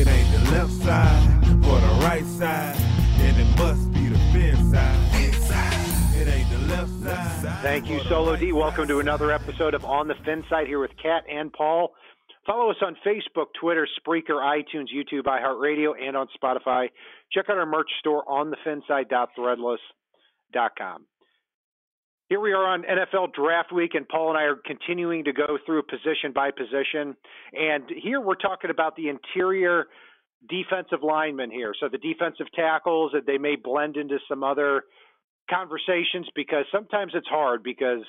It ain't the left side or the right side, then it must be the fin side. It ain't the left side. Thank you, Solo D. Welcome to another episode of On the Fin Side here with Kat and Paul. Follow us on Facebook, Twitter, Spreaker, iTunes, YouTube, iHeartRadio, and on Spotify. Check out our merch store on thefinside.threadless.com. Here we are on NFL Draft Week, and Paul and I are continuing to go through position by position. And here we're talking about the interior defensive linemen here. So the defensive tackles, that they may blend into some other conversations because sometimes it's hard because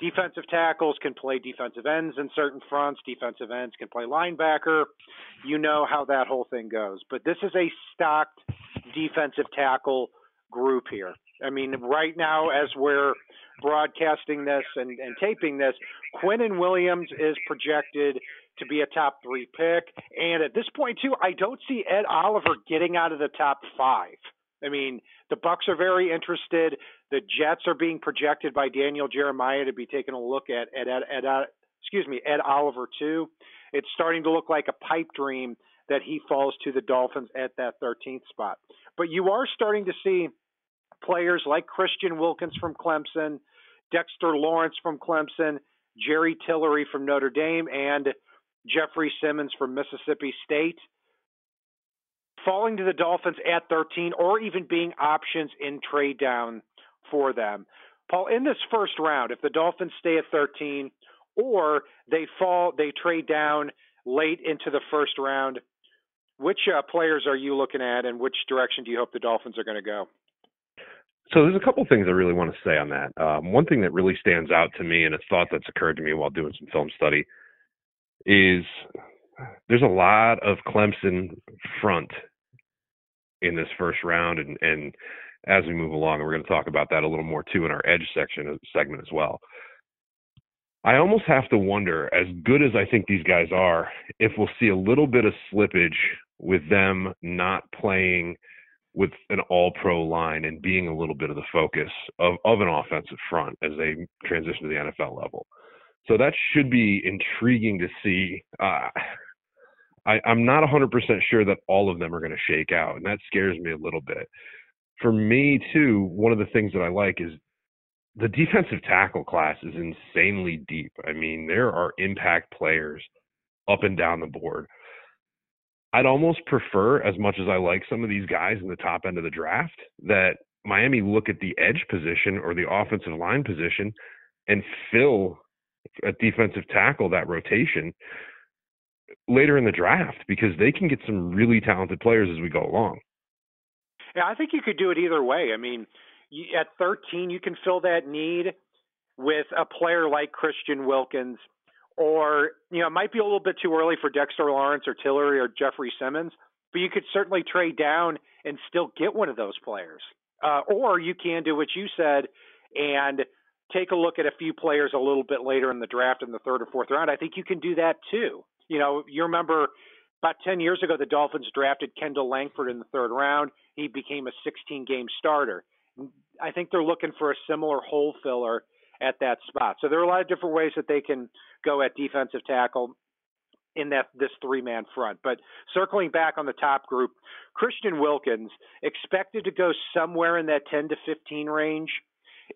defensive tackles can play defensive ends in certain fronts, defensive ends can play linebacker. You know how that whole thing goes. But this is a stocked defensive tackle group here. I mean, right now, as we're broadcasting this and, and taping this, Quinnen Williams is projected to be a top three pick. And at this point, too, I don't see Ed Oliver getting out of the top five. I mean, the Bucks are very interested. The Jets are being projected by Daniel Jeremiah to be taking a look at at, at, at uh, excuse me Ed Oliver too. It's starting to look like a pipe dream that he falls to the Dolphins at that 13th spot. But you are starting to see players like Christian Wilkins from Clemson, Dexter Lawrence from Clemson, Jerry Tillery from Notre Dame, and Jeffrey Simmons from Mississippi State falling to the Dolphins at 13 or even being options in trade down for them. Paul, in this first round, if the Dolphins stay at 13 or they fall, they trade down late into the first round, which uh, players are you looking at and which direction do you hope the Dolphins are going to go? So there's a couple things I really want to say on that. Um, one thing that really stands out to me, and a thought that's occurred to me while doing some film study, is there's a lot of Clemson front in this first round, and and as we move along, we're going to talk about that a little more too in our edge section uh, segment as well. I almost have to wonder, as good as I think these guys are, if we'll see a little bit of slippage with them not playing with an all pro line and being a little bit of the focus of, of an offensive front as they transition to the NFL level. So that should be intriguing to see. Uh, I, I'm not 100% sure that all of them are going to shake out, and that scares me a little bit. For me, too, one of the things that I like is the defensive tackle class is insanely deep. I mean, there are impact players up and down the board. I'd almost prefer, as much as I like some of these guys in the top end of the draft, that Miami look at the edge position or the offensive line position and fill a defensive tackle that rotation later in the draft because they can get some really talented players as we go along. Yeah, I think you could do it either way. I mean, at 13, you can fill that need with a player like Christian Wilkins, or you know, it might be a little bit too early for Dexter Lawrence or Tillery or Jeffrey Simmons, but you could certainly trade down and still get one of those players. Uh, or you can do what you said and take a look at a few players a little bit later in the draft in the third or fourth round. I think you can do that too. You know, you remember about 10 years ago, the Dolphins drafted Kendall Langford in the third round. He became a 16 game starter. I think they're looking for a similar hole filler at that spot. So there are a lot of different ways that they can go at defensive tackle in that this three man front. But circling back on the top group, Christian Wilkins expected to go somewhere in that 10 to 15 range.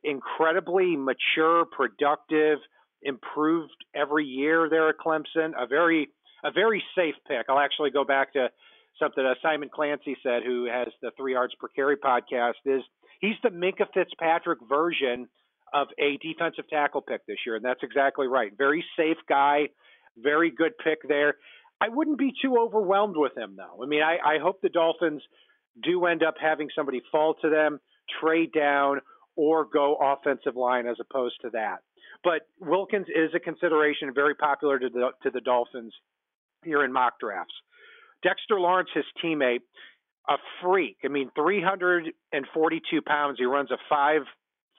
Incredibly mature, productive, improved every year there at Clemson. A very a very safe pick. I'll actually go back to something that Simon Clancy said, who has the Three Yards Per Carry podcast. Is he's the Minkah Fitzpatrick version of a defensive tackle pick this year, and that's exactly right. Very safe guy, very good pick there. I wouldn't be too overwhelmed with him though. I mean, I, I hope the Dolphins do end up having somebody fall to them, trade down, or go offensive line as opposed to that. But Wilkins is a consideration, very popular to the to the Dolphins here in mock drafts. Dexter Lawrence, his teammate, a freak. I mean, 342 pounds. He runs a five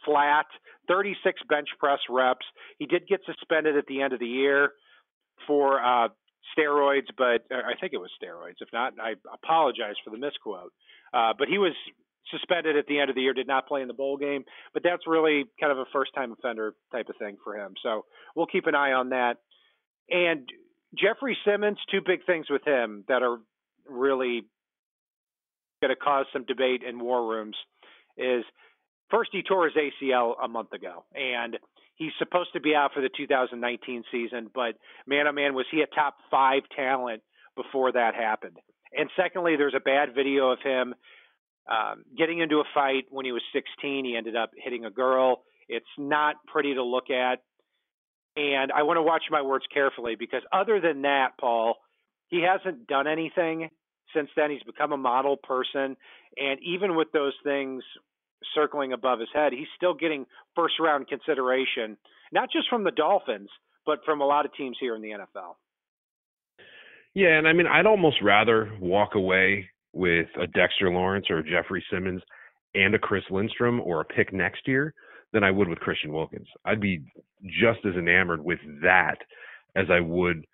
flat, 36 bench press reps. He did get suspended at the end of the year for uh, steroids, but I think it was steroids. If not, I apologize for the misquote. Uh, but he was suspended at the end of the year, did not play in the bowl game. But that's really kind of a first time offender type of thing for him. So we'll keep an eye on that. And Jeffrey Simmons, two big things with him that are really going to cause some debate in war rooms is first he tore his ACL a month ago, and he's supposed to be out for the 2019 season. But man, oh man, was he a top five talent before that happened? And secondly, there's a bad video of him um, getting into a fight when he was 16. He ended up hitting a girl. It's not pretty to look at. And I want to watch my words carefully because other than that, Paul, he hasn't done anything since then. He's become a model person. And even with those things circling above his head, he's still getting first round consideration, not just from the Dolphins, but from a lot of teams here in the NFL. Yeah, and I mean, I'd almost rather walk away with a Dexter Lawrence or a Jeffrey Simmons and a Chris Lindstrom or a pick next year than I would with Christian Wilkins. I'd be just as enamored with that as I would,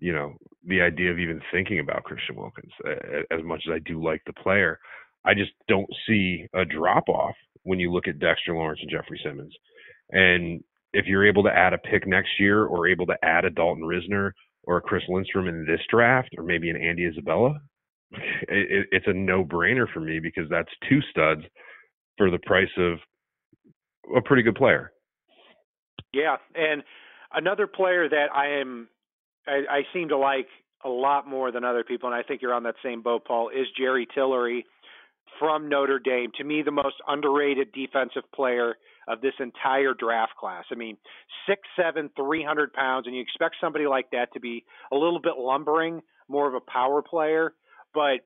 you know, the idea of even thinking about Christian Wilkins. As much as I do like the player, I just don't see a drop off when you look at Dexter Lawrence and Jeffrey Simmons. And if you're able to add a pick next year or able to add a Dalton Risner or a Chris Lindstrom in this draft or maybe an Andy Isabella, it, it's a no brainer for me because that's two studs for the price of a pretty good player. Yeah, and another player that I am I, I seem to like a lot more than other people, and I think you're on that same boat, Paul, is Jerry Tillery from Notre Dame. To me, the most underrated defensive player of this entire draft class. I mean, six seven, three hundred pounds, and you expect somebody like that to be a little bit lumbering, more of a power player. But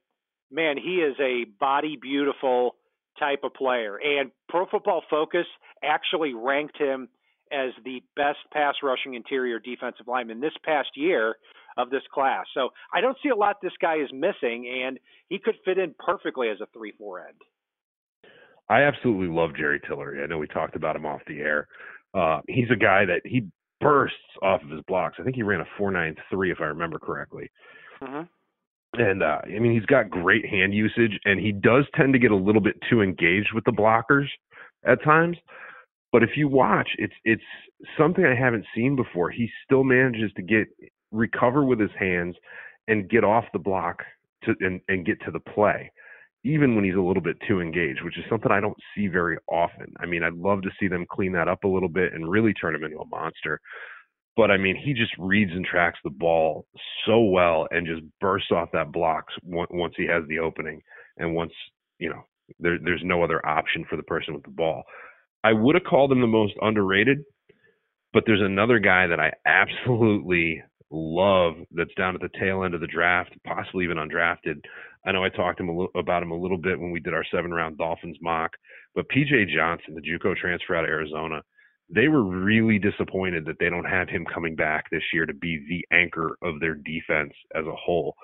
man, he is a body beautiful type of player. And Pro Football Focus actually ranked him as the best pass rushing interior defensive lineman this past year of this class. So I don't see a lot this guy is missing, and he could fit in perfectly as a 3 4 end. I absolutely love Jerry Tillery. I know we talked about him off the air. Uh, he's a guy that he bursts off of his blocks. I think he ran a 4.93 if I remember correctly. Mm-hmm and uh, I mean he's got great hand usage, and he does tend to get a little bit too engaged with the blockers at times. But if you watch, it's it's something I haven't seen before. He still manages to get recover with his hands and get off the block to and, and get to the play, even when he's a little bit too engaged, which is something I don't see very often. I mean, I'd love to see them clean that up a little bit and really turn him into a monster. But I mean, he just reads and tracks the ball so well and just bursts off that blocks once he has the opening and once you know there, there's no other option for the person with the ball. I would have called him the most underrated, but there's another guy that I absolutely love that's down at the tail end of the draft, possibly even undrafted. I know I talked him a about him a little bit when we did our seven round Dolphins mock, but PJ Johnson, the JUCO transfer out of Arizona, they were really disappointed that they don't have him coming back this year to be the anchor of their defense as a whole.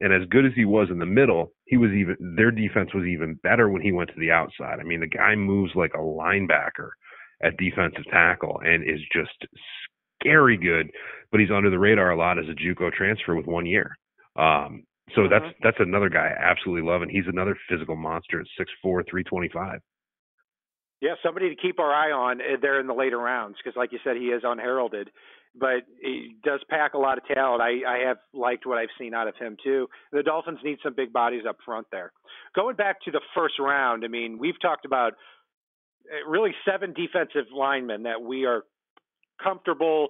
And as good as he was in the middle, he was even their defense was even better when he went to the outside. I mean, the guy moves like a linebacker at defensive tackle and is just scary good, but he's under the radar a lot as a JUCO transfer with one year. Um, so that's mm-hmm. that's another guy I absolutely love, and he's another physical monster at six four, three twenty five. Yeah, somebody to keep our eye on eh, there in the later rounds because, like you said, he is unheralded, but he does pack a lot of talent. I, I have liked what I've seen out of him too. The Dolphins need some big bodies up front there. Going back to the first round, I mean, we've talked about eh, really seven defensive linemen that we are comfortable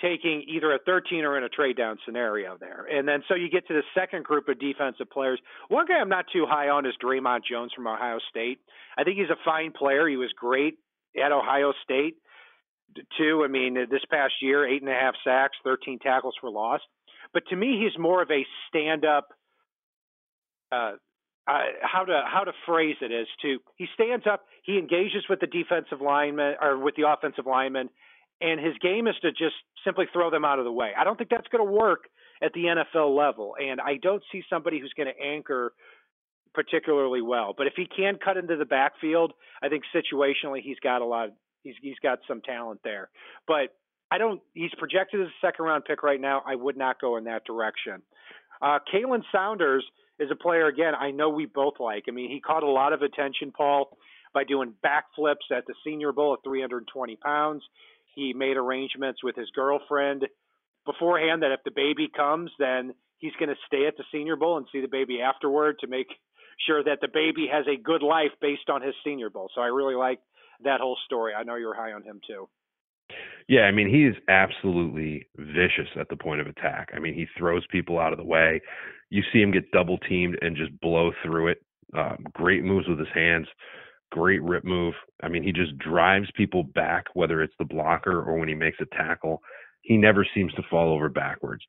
taking either a 13 or in a trade down scenario there. And then so you get to the second group of defensive players. One guy I'm not too high on is Dre'Mont Jones from Ohio State. I think he's a fine player. He was great at Ohio State too. I mean, this past year, eight and a half sacks, 13 tackles for loss. But to me, he's more of a stand up. Uh, uh, how to how to phrase it is to he stands up, he engages with the defensive lineman or with the offensive lineman, and his game is to just simply throw them out of the way. I don't think that's going to work at the NFL level, and I don't see somebody who's going to anchor particularly well. But if he can cut into the backfield, I think situationally he's got a lot. Of, he's he's got some talent there, but I don't. He's projected as a second round pick right now. I would not go in that direction. Uh, Khalen Saunders is a player again. I know we both like. I mean, he caught a lot of attention, Paul, by doing backflips at the Senior Bowl at 320 pounds. He made arrangements with his girlfriend beforehand that if the baby comes, then he's going to stay at the Senior Bowl and see the baby afterward to make sure that the baby has a good life based on his Senior Bowl. So I really like that whole story. I know you're high on him too. Yeah, I mean, he is absolutely vicious at the point of attack. I mean, he throws people out of the way. You see him get double teamed and just blow through it. Uh, great moves with his hands, great rip move. I mean, he just drives people back, whether it's the blocker or when he makes a tackle. He never seems to fall over backwards.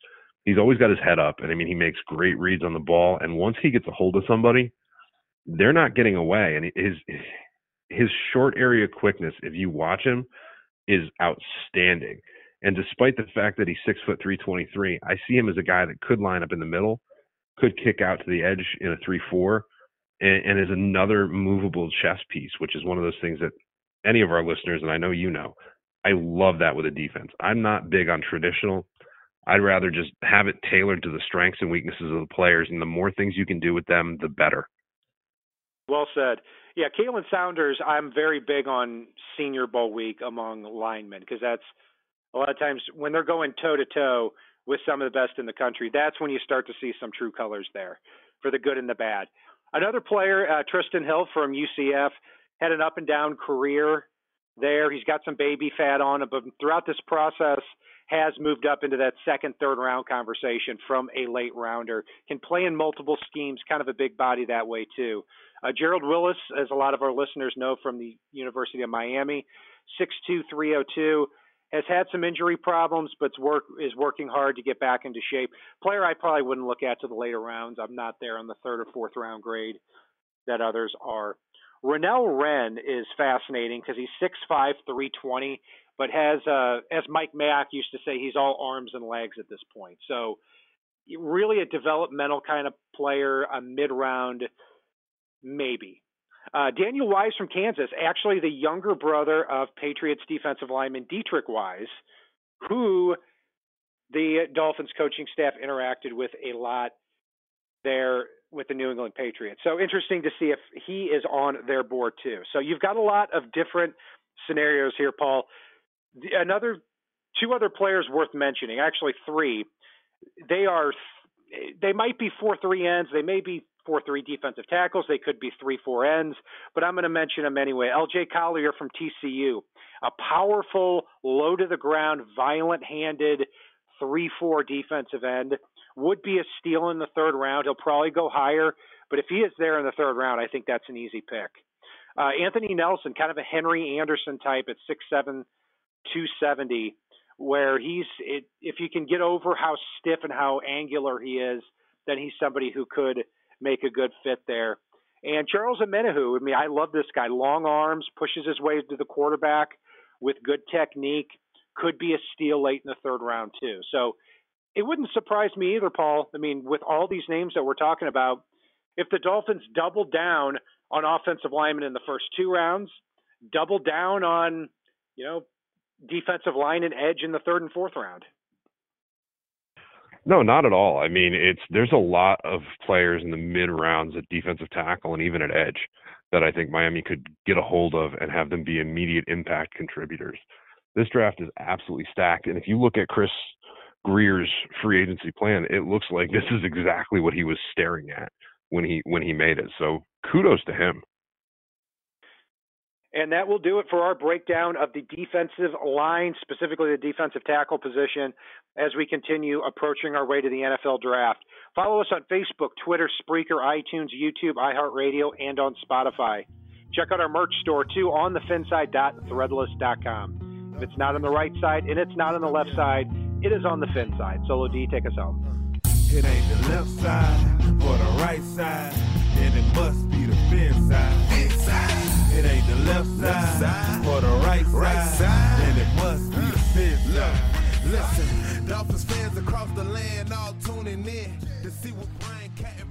He's always got his head up, and I mean, he makes great reads on the ball. And once he gets a hold of somebody, they're not getting away. And his his short area quickness, if you watch him, is outstanding. And despite the fact that he's six foot three twenty three, I see him as a guy that could line up in the middle, could kick out to the edge in a three four, and, and is another movable chess piece, which is one of those things that any of our listeners, and I know you know, I love that with a defense. I'm not big on traditional. I'd rather just have it tailored to the strengths and weaknesses of the players, and the more things you can do with them, the better. Well said. Yeah, Khalen Saunders, I'm very big on Senior Bowl week among linemen because that's a lot of times when they're going toe to toe with some of the best in the country, that's when you start to see some true colors there for the good and the bad. Another player, uh, Trysten Hill from UCF, had an up and down career there. He's got some baby fat on him, but throughout this process, has moved up into that second, third round conversation from a late rounder. Can play in multiple schemes, kind of a big body that way too. Uh, Gerald Willis, as a lot of our listeners know from the University of Miami, 6'2", 302, has had some injury problems, but work is working hard to get back into shape. Player I probably wouldn't look at to the later rounds. I'm not there on the third or fourth round grade that others are. Renell Wren is fascinating because he's 6'5", 320 but has, uh, as Mike Mack used to say, he's all arms and legs at this point. So really a developmental kind of player, a mid-round, maybe. Uh, Daniel Wise from Kansas, actually the younger brother of Patriots defensive lineman Deatrich Wise, who the Dolphins coaching staff interacted with a lot there with the New England Patriots. So interesting to see if he is on their board too. So you've got a lot of different scenarios here, Paul another two other players worth mentioning, actually three. They are they might be four three ends, they may be four three defensive tackles, they could be three four ends, but I'm going to mention them anyway. L.J. Collier from TCU, a powerful, low to the ground, violent handed three four defensive end. Would be a steal in the third round. He'll probably go higher, but if he is there in the third round, I think that's an easy pick. Uh, Anthony Nelson, kind of a Henry Anderson type at six seven 270, where he's it, if you can get over how stiff and how angular he is, then he's somebody who could make a good fit there. And Charles Omenihu, I mean, I love this guy. Long arms, pushes his way to the quarterback with good technique. Could be a steal late in the third round too. So it wouldn't surprise me either, Paul. I mean, with all these names that we're talking about, if the Dolphins double down on offensive linemen in the first two rounds, double down on, you know, defensive line and edge in the third and fourth round. No, not at all. I mean, it's there's a lot of players in the mid rounds at defensive tackle and even at edge that I think Miami could get a hold of and have them be immediate impact contributors. This draft is absolutely stacked, and if you look at Chris Grier's free agency plan, it looks like this is exactly what he was staring at when he when he made it. So kudos to him. And that will do it for our breakdown of the defensive line, specifically the defensive tackle position, as we continue approaching our way to the NFL draft. Follow us on Facebook, Twitter, Spreaker, iTunes, YouTube, iHeartRadio, and on Spotify. Check out our merch store too on thefinside.threadless.com. If it's not on the right side and it's not on the left side, it is on the fin side. Solo D, take us home. It ain't the left side or the right side, and it must be the fin side. Inside. It ain't the left side or the right side, then it must be the fifth side. Listen, Dolphins fans across the land all tuning in to see what Brian Cat